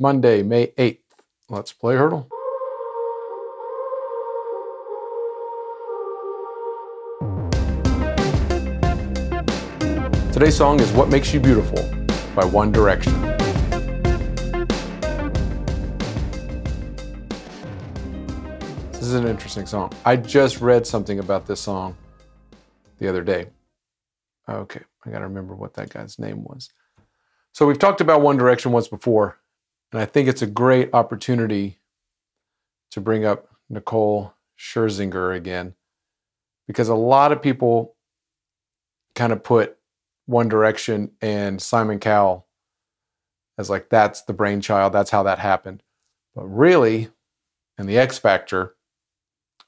Monday, May 8th. Let's play Heardle. Today's song is What Makes You Beautiful by One Direction. This is an interesting song. I just read something about this song the other day. Okay, I got to remember what that guy's name was. So we've talked about One Direction once before, and I think it's a great opportunity to bring up Nicole Scherzinger again, because a lot of people kind of put One Direction and Simon Cowell as like that's the brainchild, that's how that happened. But really, in the X Factor,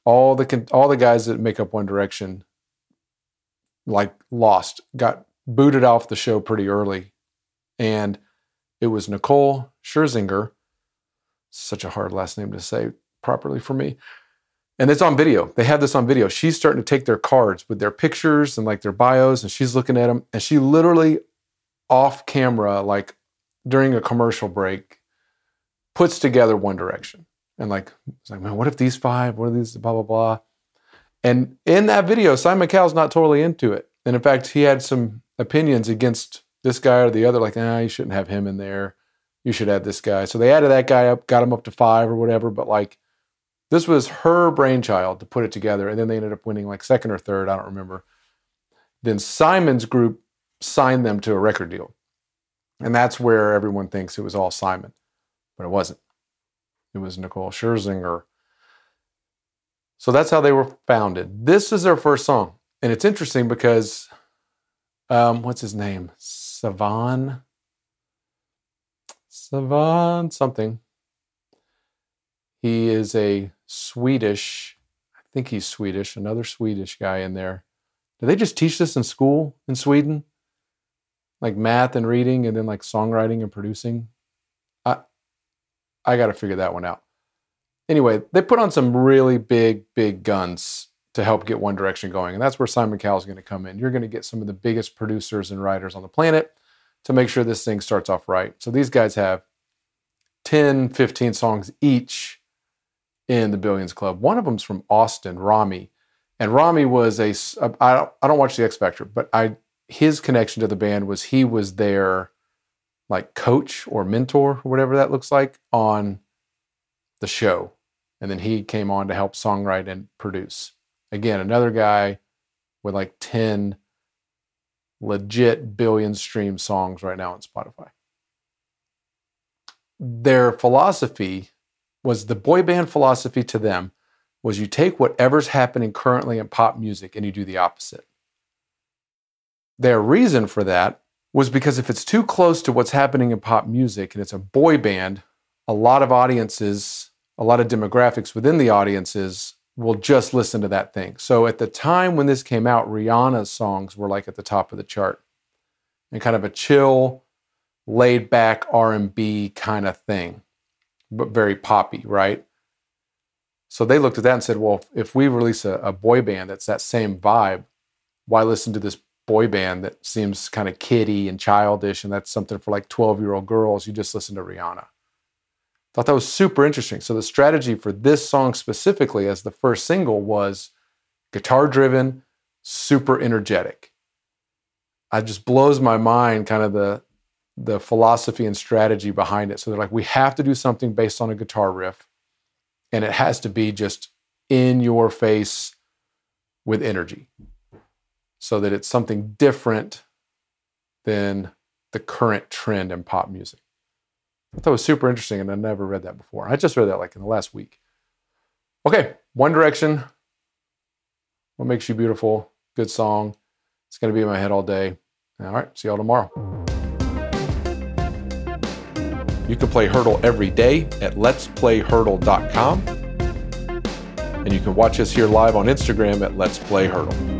all the all the guys that make up One Direction like lost, got booted off the show pretty early. And it was Nicole Scherzinger, such a hard last name to say properly for me. And it's on video. They have this on video. She's starting to take their cards with their pictures and like their bios, and she's looking at them. And she literally, off camera, like during a commercial break, puts together One Direction. And like, it's like, man, what if these five? What are these? Blah blah blah. And in that video, Simon Cowell's not totally into it. And in fact, he had some opinions against this guy or the other, like, nah, you shouldn't have him in there. You should add this guy. So they added that guy up, got him up to five or whatever. But like, this was her brainchild to put it together. And then they ended up winning like second or third. I don't remember. Then Simon's group signed them to a record deal. And that's where everyone thinks it was all Simon. But it wasn't. It was Nicole Scherzinger so that's how they were founded. This is their first song. And it's interesting because, um, what's his name? Savan? Savan something. He is a Swedish, I think he's Swedish, another Swedish guy in there. Do they just teach this in school in Sweden? Like math and reading and then like songwriting and producing? I I got to figure that one out anyway, they put on some really big, big guns to help get One Direction going. And that's where Simon Cowell is going to come in. You're going to get some of the biggest producers and writers on the planet to make sure this thing starts off right. So these guys have 10, 15 songs each in the Billions Club. One of them's from Austin, Rami. And Rami was a, I don't, I don't watch the X Factor, but I, his connection to the band was he was their like coach or mentor or whatever that looks like on the show and then he came on to help songwrite and produce. Again, another guy with like 10 legit billion stream songs right now on Spotify. Their philosophy was the boy band philosophy to them was you take whatever's happening currently in pop music and you do the opposite. Their reason for that was because if it's too close to what's happening in pop music and it's a boy band, a lot of audiences a lot of demographics within the audiences will just listen to that thing. So at the time when this came out, Rihanna's songs were like at the top of the chart and kind of a chill, laid back R&B kind of thing, but very poppy, right? So they looked at that and said, well, if we release a, a boy band that's that same vibe, why listen to this boy band that seems kind of kiddie and childish and that's something for like 12 year old girls? You just listen to Rihanna. Thought that was super interesting. So the strategy for this song specifically as the first single was guitar driven, super energetic. It just blows my mind kind of the the philosophy and strategy behind it. So they're like, we have to do something based on a guitar riff, and it has to be just in your face with energy, so that it's something different than the current trend in pop music. Thought was super interesting, and I never read that before. I just read that like in the last week. Okay, One Direction. What makes you beautiful? Good song. It's going to be in my head all day. All right, see y'all tomorrow. You can play Heardle every day at letsplayheardle.com. And you can watch us here live on Instagram at Let's Play Heardle.